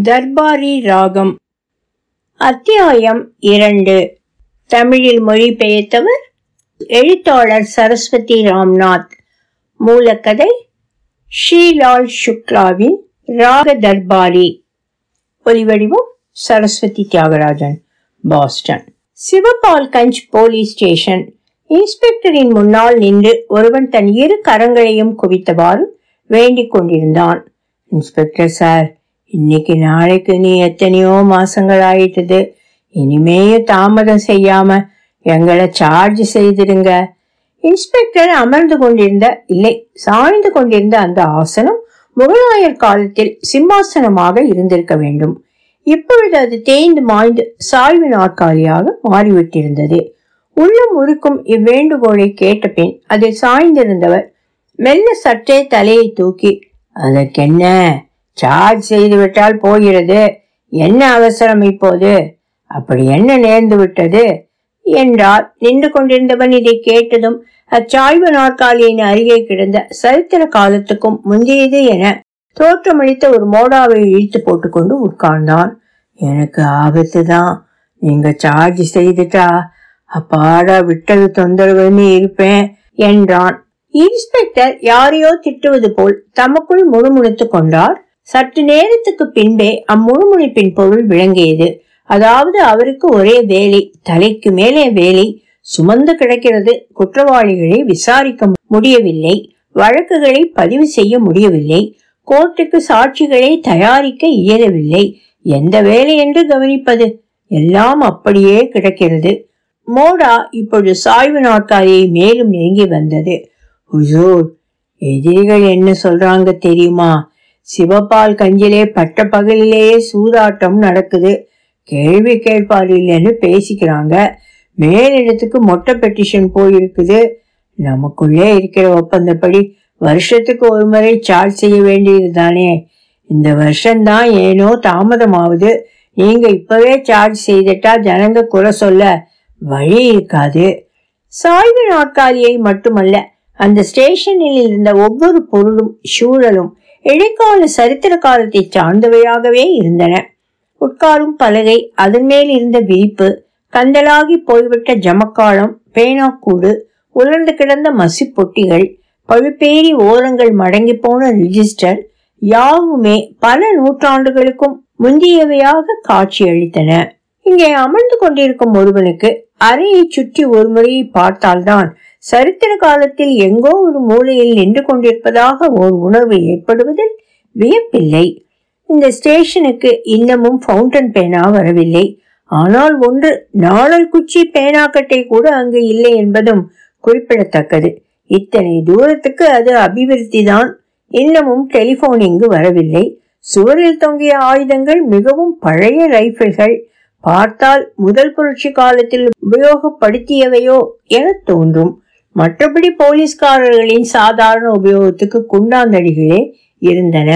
தர்பாரி ராகம். அத்தியாயம் இரண்டு. தமிழில் மொழிபெயர்த்தவர் எழுத்தாளர் சரஸ்வதி ராம்நாத். மூலக்கதை ஸ்ரீலால் சுக்லாவின் ராக தர்பாரி. ஒலிவடிவம் Saraswathi Thiagarajan Boston. Shivpalganj police station. இன்ஸ்பெக்டரின் முன்னால் நின்று ஒருவன் தன் இரு கரங்களையும் குவித்தவாறு வேண்டிக் கொண்டிருந்தான். இன்ஸ்பெக்டர் சார் இன்னைக்கு நாளைக்கு நீ எத்தனையோ மாசங்கள் ஆயிட்டது இனிமேயே தாமதம் செய்யாம எங்களை சார்ஜ் செய்திருங்க. இன்ஸ்பெக்டர் அமர்ந்து கொண்டிருந்த இல்லை சாய்ந்து கொண்டிருந்த அந்த ஆசனம் முகலாயர் காலத்தில் சிம்மாசனமாக இருந்திருக்க வேண்டும். இப்பொழுது அது தேய்ந்து மாய்ந்து சாய்வு நாற்காலியாக மாறிவிட்டிருந்தது. உள்ளம் உருக்கும் இவ்வேண்டுகோளை கேட்ட பின் அதில் சாய்ந்திருந்தவர் மெல்ல சற்றே தலையை தூக்கி அதற்கென்ன? சார்ஜ் செய்து விட்டால் போகிறது. என்ன அவசரம் இப்போது? அப்படி என்ன நேர்ந்து விட்டது? என்றால் நின்று கொண்டிருந்தவன் இதை கேட்டதும் அச்சாய்வு நாற்காலியின் அருகே கிடந்த சரித்திர காலத்துக்கும் முந்தியது என தோற்றமளித்த ஒரு மோடாவை இழுத்து போட்டுக்கொண்டு உட்கார்ந்தான். எனக்கு ஆபத்து தான் நீங்க சார்ஜ் செய்துட்டா? அப்பாடா விட்டது தொந்தரவுன்னு இருப்பேன் என்றான். இன்ஸ்பெக்டர் யாரையோ திட்டுவது போல் தமக்குள் முணுமுணுத்துக் கொண்டார். சற்று நேரத்துக்கு பின்பே அம்முழுமுழிப்பின் பொருள் விளங்கியது. அதாவது அவருக்கு ஒரே வேலை தலைக்கு மேலே வேலை சுமந்து கிடக்கிறது குற்றவாளிகளை விசாரிக்க முடியவில்லை வழக்குகளை பதிவு செய்ய முடியவில்லை கோர்ட்டுக்கு சாட்சிகளை தயாரிக்க இயலவில்லை. எந்த வேலை என்று கவனிப்பது? எல்லாம் அப்படியே கிடக்கிறது. மோடா இப்பொழுது சாய்வு நாற்காலியை மேலும் நெருங்கி வந்தது. ஹுசூர் எதிரிகள் என்ன சொல்றாங்க தெரியுமா? சிவபால் கஞ்சிலே பட்ட பகலிலேயே சூதாட்டம் நடக்குது. கேள்வி கேட்பார் இல்லைன்னு பேசிக்கிறாங்க மேலிடத்துக்கு மொட்டை பெட்டிஷன் போயிருக்குது. நமக்குள்ளே இருக்கிற ஒப்பந்தப்படி வருஷத்துக்கு ஒரு முறை சார்ஜ் செய்ய வேண்டியது தானே. இந்த வருஷம்தான் ஏனோ தாமதமாகுது நீங்க இப்பவே சார்ஜ் செய்துட்டா ஜனங்க குறை சொல்ல வழி இருக்காது. சாய்வு நாற்காலியை மட்டுமல்ல அந்த ஸ்டேஷனில் இருந்த ஒவ்வொரு பொருளும் சூழலும் இடைக்கால சரித்திர காலத்தை சார்ந்தவையாகவே இருந்தன. உட்காரும் பலகை அதன் மேல் இருந்த விரிப்பு கந்தலாகி போய்விட்ட ஜமக்காலம் பேனாக்கூடு உலர்ந்து கிடந்த மசி பொட்டிகள் பழுப்பேறி ஓரங்கள் மடங்கி போன ரிஜிஸ்டர் யாவுமே பல நூற்றாண்டுகளுக்கும் முந்தியவையாக காட்சியளித்தன. இங்கே அமர்ந்து கொண்டிருக்கும் ஒருவனுக்கு அறையை சுற்றி ஒரு முறையை பார்த்தால்தான் சரித்திர காலத்தில் எங்கோ ஒரு மூலையில் நின்று கொண்டிருப்பதாக ஒரு உணர்வு ஏற்படுவதில் வியப்பில்லை. இந்த ஸ்டேஷனுக்கு இன்னமும் ஃபவுண்டன் பேனா வரவில்லை. ஆனால் ஒன்று நாளல் குச்சி பேனாக்கட்டை கூட அங்கு இல்லை என்பதும் குறிப்பிடத்தக்கது. இத்தனை தூரத்துக்கு அது அபிவிருத்தி தான் இன்னமும் டெலிபோன் இங்கு வரவில்லை. சுவரில் தொங்கிய ஆயுதங்கள் மிகவும் பழைய ரைபிள்கள் பார்த்தால் முதல் புரட்சி காலத்தில் உபயோகப்படுத்தியவையோ என தோன்றும். மற்றபடி போலீஸ்காரர்களின் சாதாரண உபயோகத்துக்கு குண்டாந்தடிகளே இருந்தன.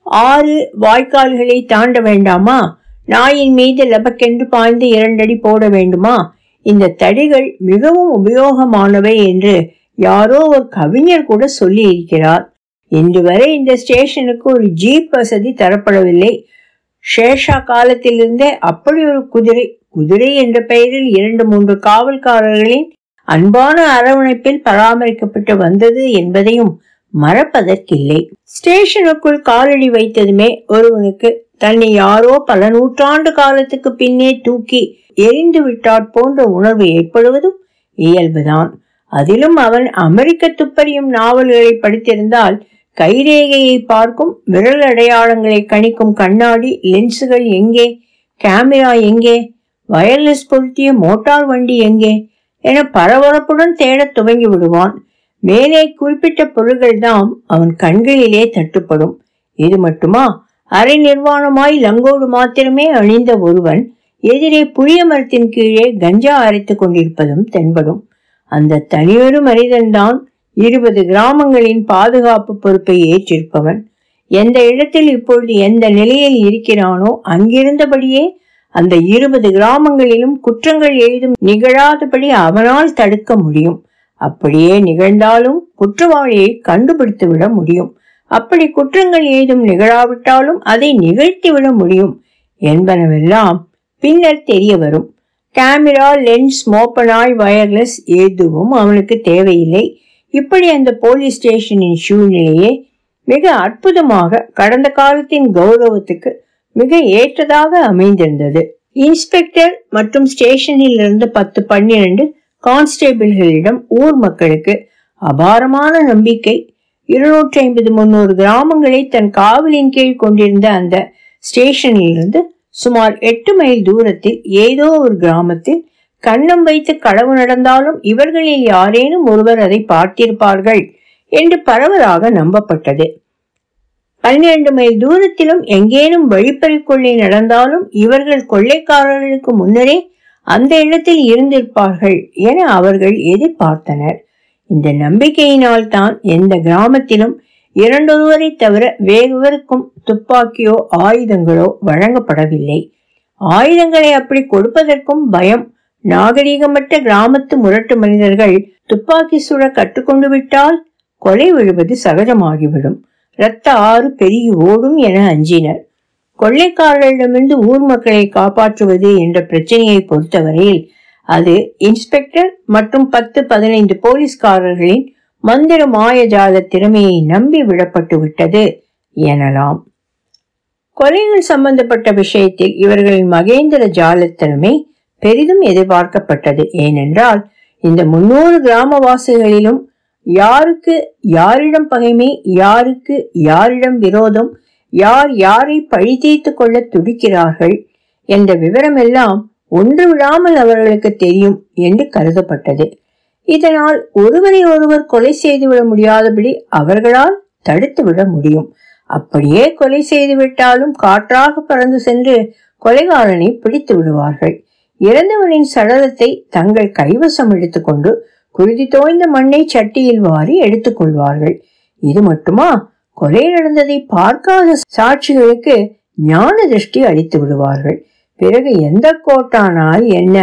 ஆறு வாய்க்கால்களை தாண்ட வேண்டாமா? நாயின் மீது லபக்கென்று பாய்ந்து இரண்டடி போட வேண்டுமா? இந்த தடிகள் மிகவும் உபயோகமானவை என்று யாரோ ஒரு கவிஞர் கூட சொல்லி இருக்கிறார் இன்று வரை இந்த ஸ்டேஷனுக்கு ஒரு ஜீப் வசதி தரப்படவில்லை. ஷேஷா காலத்திலிருந்தே அப்படி ஒரு குதிரை குதிரை என்ற பெயரில் இரண்டு மூன்று காவல்காரர்களின் அன்பான அரவணைப்பில் பராமரிக்கப்பட்டு வந்தது என்பதையும் மறப்பதற்கில்லை. ஸ்டேஷனுக்குள் காலடி வைத்ததுமே ஒருவனுக்கு தன்னை யாரோ பல நூற்றாண்டு காலத்துக்கு பின்னே தூக்கி எரிந்து விட்டாற் போன்ற உணர்வு ஏற்படுவதும் இயல்புதான். அதிலும் அவன் அமெரிக்க துப்பறியும் நாவல்களை படித்திருந்தால் கைரேகையை பார்க்கும் விரல் அடையாளங்களை கணிக்கும் கண்ணாடி லென்ஸுகள் எங்கே? கேமரா எங்கே? வயர்லெஸ் பொருத்திய மோட்டார் வண்டி எங்கே? என பரபரப்புடன் தேடத் துவங்கி விடுவான் மேலே குறிப்பிட்ட பொருள்கள் தான் அவன் கண்களிலே தட்டுப்படும். இது மட்டுமா? அரை நிர்வாணமாய் லங்கோடு மாத்திரமே அணிந்த ஒருவன் எதிரே புளிய மரத்தின் கீழே கஞ்சா அரைத்துக் கொண்டிருப்பதும் தென்படும். அந்த தனியொரு மனிதன்தான் இருபது கிராமங்களின் பாதுகாப்பு பொறுப்பை ஏற்றிருப்பவன். எந்த இடத்தில் இப்பொழுது எந்த நிலையில் இருக்கிறானோ அங்கிருந்தபடியே அந்த இருபது கிராமங்களிலும் குற்றங்கள் ஏதும் நிகழாதபடி அவனால் தடுக்க முடியும். அப்படியே நிகழ்ந்தாலும் குற்றவாளியை கண்டுபிடித்து விட முடியும். அப்படி குற்றங்கள் ஏதும் நிகழாவிட்டாலும் அதை நிகழ்த்திவிட முடியும் என்பனவெல்லாம் பின்னர் தெரிய வரும் கேமரா லென்ஸ் மோப்பனாய் வயர்லெஸ் எதுவும் அவனுக்கு தேவையில்லை. இப்படி அந்த போலீஸ் ஸ்டேஷனின் சூழ்நிலையே மிக அற்புதமாக கடந்த காலத்தின் கௌரவத்துக்கு மிக ஏற்றதாக அமைந்திருந்தது. இன்ஸ்பெக்டர் மற்றும் ஸ்டேஷனில் இருந்து பத்து பன்னிரண்டு கான்ஸ்டேபிள்களிடம் ஊர் மக்களுக்கு அபாரமான நம்பிக்கை. இருநூற்றி ஐம்பது முன்னூறு கிராமங்களை தன் காவலின் கீழ் கொண்டிருந்த அந்த ஸ்டேஷனில் இருந்து சுமார் எட்டு மைல் தூரத்தில் ஏதோ ஒரு கிராமத்தில் கண்ணம் வைத்து களவு நடந்தாலும் இவர்களில் யாரேனும் ஒருவர் அதை பார்த்திருப்பார்கள் என்று பரவலாக நம்பப்பட்டது. பன்னிரண்டு மைல் தூரத்திலும் எங்கேனும் வழிப்பறி கொள்ளை நடந்தாலும் இவர்கள் கொள்ளைக்காரர்களுக்கு முன்னரே அந்த இடத்தில் இருந்திருப்பார்கள் என அவர்கள் எதிர்பார்த்தனர். இந்த நம்பிக்கையினால் தான் எந்த கிராமத்திலும் இரண்டொருவரை தவிர வேறுவருக்கும் துப்பாக்கியோ ஆயுதங்களோ வழங்கப்படவில்லை. ஆயுதங்களை அப்படி கொடுப்பதற்கும் பயம். நாகரீகமற்ற கிராமத்து முரட்டு மனிதர்கள் துப்பாக்கி சுட கற்றுக்கொண்டு விட்டால் கொலை விழுவது சகஜமாகிவிடும். இரத்த ஆறு பெருகி ஓடும் என அஞ்சினர். கொள்ளைக்காரர்களிடமிருந்து ஊர் மக்களை காப்பாற்றுவது என்ற பிரச்சனையை பொறுத்தவரையில் அது இன்ஸ்பெக்டர் மற்றும் பத்து பதினைந்து போலீஸ்காரர்களின் மந்திர மாயஜால திறமையை நம்பி விடப்பட்டு விட்டது எனலாம். கொலைகள் சம்பந்தப்பட்ட விஷயத்தில் இவர்களின் மகேந்திர ஜால திறமை பெரிதும் எதிர்பார்க்கப்பட்டது. ஏனென்றால் இந்த முன்னூறு கிராமவாசிகளிலும் யாருக்கு யாரிடம் பகைமை யாருக்கு யாரிடம் விரோதம் யார் யாரை பழி தீர்த்து கொள்ள துடிக்கிறார்கள் என்ற விவரமெல்லாம் ஒன்று விடாமல் அவர்களுக்கு தெரியும் என்று கருதப்பட்டது. இதனால் ஒருவரை ஒருவர் கொலை செய்துவிட முடியாதபடி அவர்களால் தடுத்து விட முடியும். அப்படியே கொலை செய்து விட்டாலும் காற்றாக பறந்து சென்று கொலைகாரனை பிடித்து விடுவார்கள். இறந்தவனின் சடலத்தை தங்கள் கைவசம் எடுத்துக்கொண்டு குருதி தோய்ந்த மண்ணை சட்டியில் வாரி எடுத்துக் கொள்வார்கள். இது மட்டுமா? கொலை நடந்ததை பார்க்காத சாட்சிகளுக்கு ஞான திருஷ்டி அளித்து விடுவார்கள். பிறகு எந்த கோட்டானால் என்ன?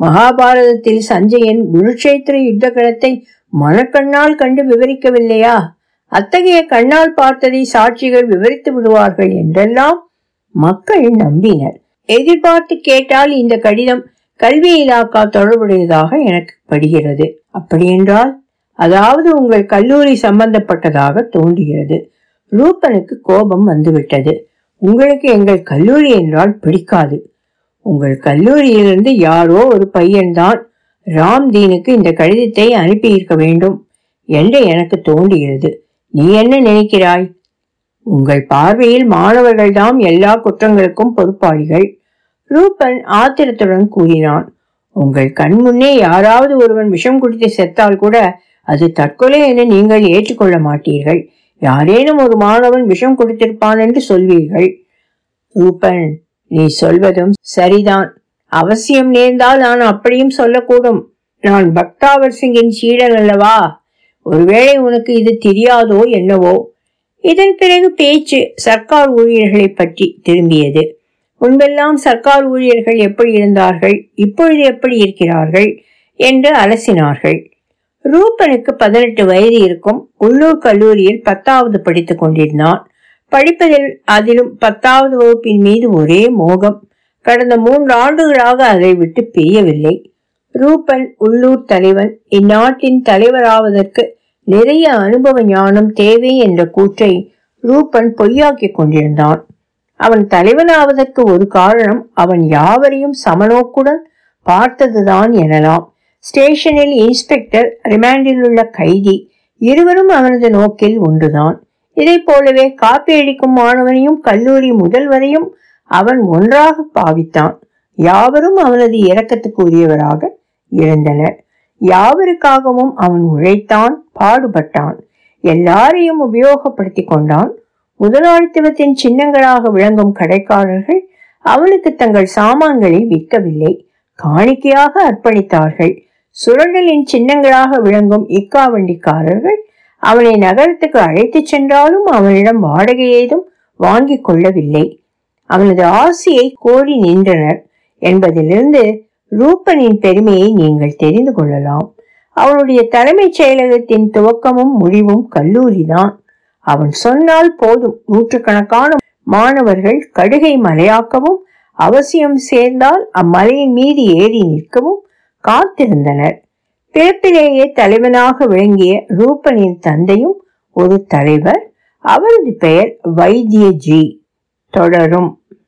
மகாபாரதத்தில் சஞ்சயன் குருக்ஷேத்திர யுத்த களத்தை மனக்கண்ணால் கண்டு விவரிக்கவில்லையா? அத்தகைய கண்ணால் பார்த்ததை சாட்சிகள் விவரித்து விடுவார்கள் என்றெல்லாம் மக்கள் நம்பினர். எதிர்பார்த்து கேட்டால் இந்த கடிதம் கல்வி இலாக்கா தொடர்புடையதாக எனக்கு படுகிறது. அப்படியென்றால் அதாவது உங்கள் கல்லூரி சம்பந்தப்பட்டதாக தோன்றுகிறது. ரூபனுக்கு கோபம் வந்துவிட்டது. உங்களுக்கு எங்கள் கல்லூரி என்றால் பிடிக்காது. உங்கள் கல்லூரியிலிருந்து யாரோ ஒரு பையன்தான் ராம்தீனுக்கு இந்த கடிதத்தை அனுப்பியிருக்க வேண்டும் என்று எனக்கு தோன்றுகிறது. நீ என்ன நினைக்கிறாய்? உங்கள் பார்வையில் மாணவர்கள்தான் எல்லா குற்றங்களுக்கும் பொறுப்பாளிகள். ரூபன் ஆத்திரத்துடன் கூறினான். உங்கள் கண் முன்னே யாராவது ஒருவன் விஷம் குடித்து செத்தால் கூட அது தற்கொலை என நீங்கள் ஏற்றுக்கொள்ள மாட்டீர்கள். யாரேனும் ஒரு மாணவன் விஷம் கொடுத்திருப்பான் என்று சொல்வீர்கள். ரூபன் நீ சொல்வதும் சரிதான். அவசியம் நேர்ந்தால் நான் அப்படியும் சொல்லக்கூடும். நான் பக்தாவர் சிங்கின் சீடன் அல்லவா? ஒருவேளை உனக்கு இது தெரியாதோ என்னவோ? இதன் பிறகு பேச்சு சர்க்கார் ஊழியர்களை பற்றி திரும்பியது. முன்பெல்லாம் சர்க்கார் ஊழியர்கள் எப்படி இருந்தார்கள் இப்பொழுது எப்படி இருக்கிறார்கள் என்று அலசினார்கள். ரூபனுக்கு பதினெட்டு வயது இருக்கும் உள்ளூர் கல்லூரியில் பத்தாவது படித்துக் கொண்டிருந்தான். படிப்பதில் அதிலும் பத்தாவது வகுப்பின் மீது ஒரே மோகம். கடந்த மூன்று ஆண்டுகளாக அதை விட்டு பிரியவில்லை. ரூபன் உள்ளூர் தலைவன் இந்நாட்டின் தலைவராவதற்கு நிறைய அனுபவ ஞானம் தேவை என்ற கூற்றை ரூபன் பொய்யாக்கிக் கொண்டிருந்தான். அவன் தலைவனாவதற்கு ஒரு காரணம் அவன் யாவரையும் சமநோக்குடன் பார்த்ததுதான் எனலாம். ஸ்டேஷனில் இன்ஸ்பெக்டர் ரிமாண்டில் உள்ள கைதி இருவரும் அவனது நோக்கில் ஒன்றுதான். இதை போலவே காப்பி அடிக்கும் மாணவனையும் கல்லூரி முதல்வரையும் அவன் ஒன்றாக பாவித்தான். யாவரும் அவனது இரக்கத்துக்கு உரியவராக இருந்தனர். யாவருக்காகவும் அவன் உழைத்தான் பாடுபட்டான். எல்லாரையும் உபயோகப்படுத்திக் கொண்டான். முதலாளித்துவத்தின் சின்னங்களாக விளங்கும் கடைக்காரர்கள் அவனுக்கு தங்கள் சாமான்களை விற்கவில்லை. காணிக்கையாக அர்ப்பணித்தார்கள். சுரண்டலின் சின்னங்களாக விளங்கும் இக்கா வண்டிக்காரர்கள் அவனை நகரத்துக்கு அழைத்துச் சென்றாலும் அவனிடம் வாடகை ஏதும் வாங்கி கொள்ளவில்லை. அவனது ஆசையை கோரி நின்றனர். என்பதிலிருந்து ரூபனின் பெருமையை நீங்கள் தெரிந்து கொள்ளலாம். அவனுடைய தலைமைச் செயலகத்தின் துவக்கமும் முடிவும் கல்லூரிதான். அவன் சொன்னால் போதும். நூற்றுக்கணக்கான மாணவர்கள் கடுகை மலையாக்கவும் அவசியம் சேர்ந்தால் அம்மலையின் மீது ஏறி நிற்கவும் காத்திருந்தனர். பிறப்பிலேயே தலைவனாக விளங்கிய ரூபனின் தந்தையும் ஒரு தலைவர். அவரது பெயர் வைத்தியஜி. தொடரும்.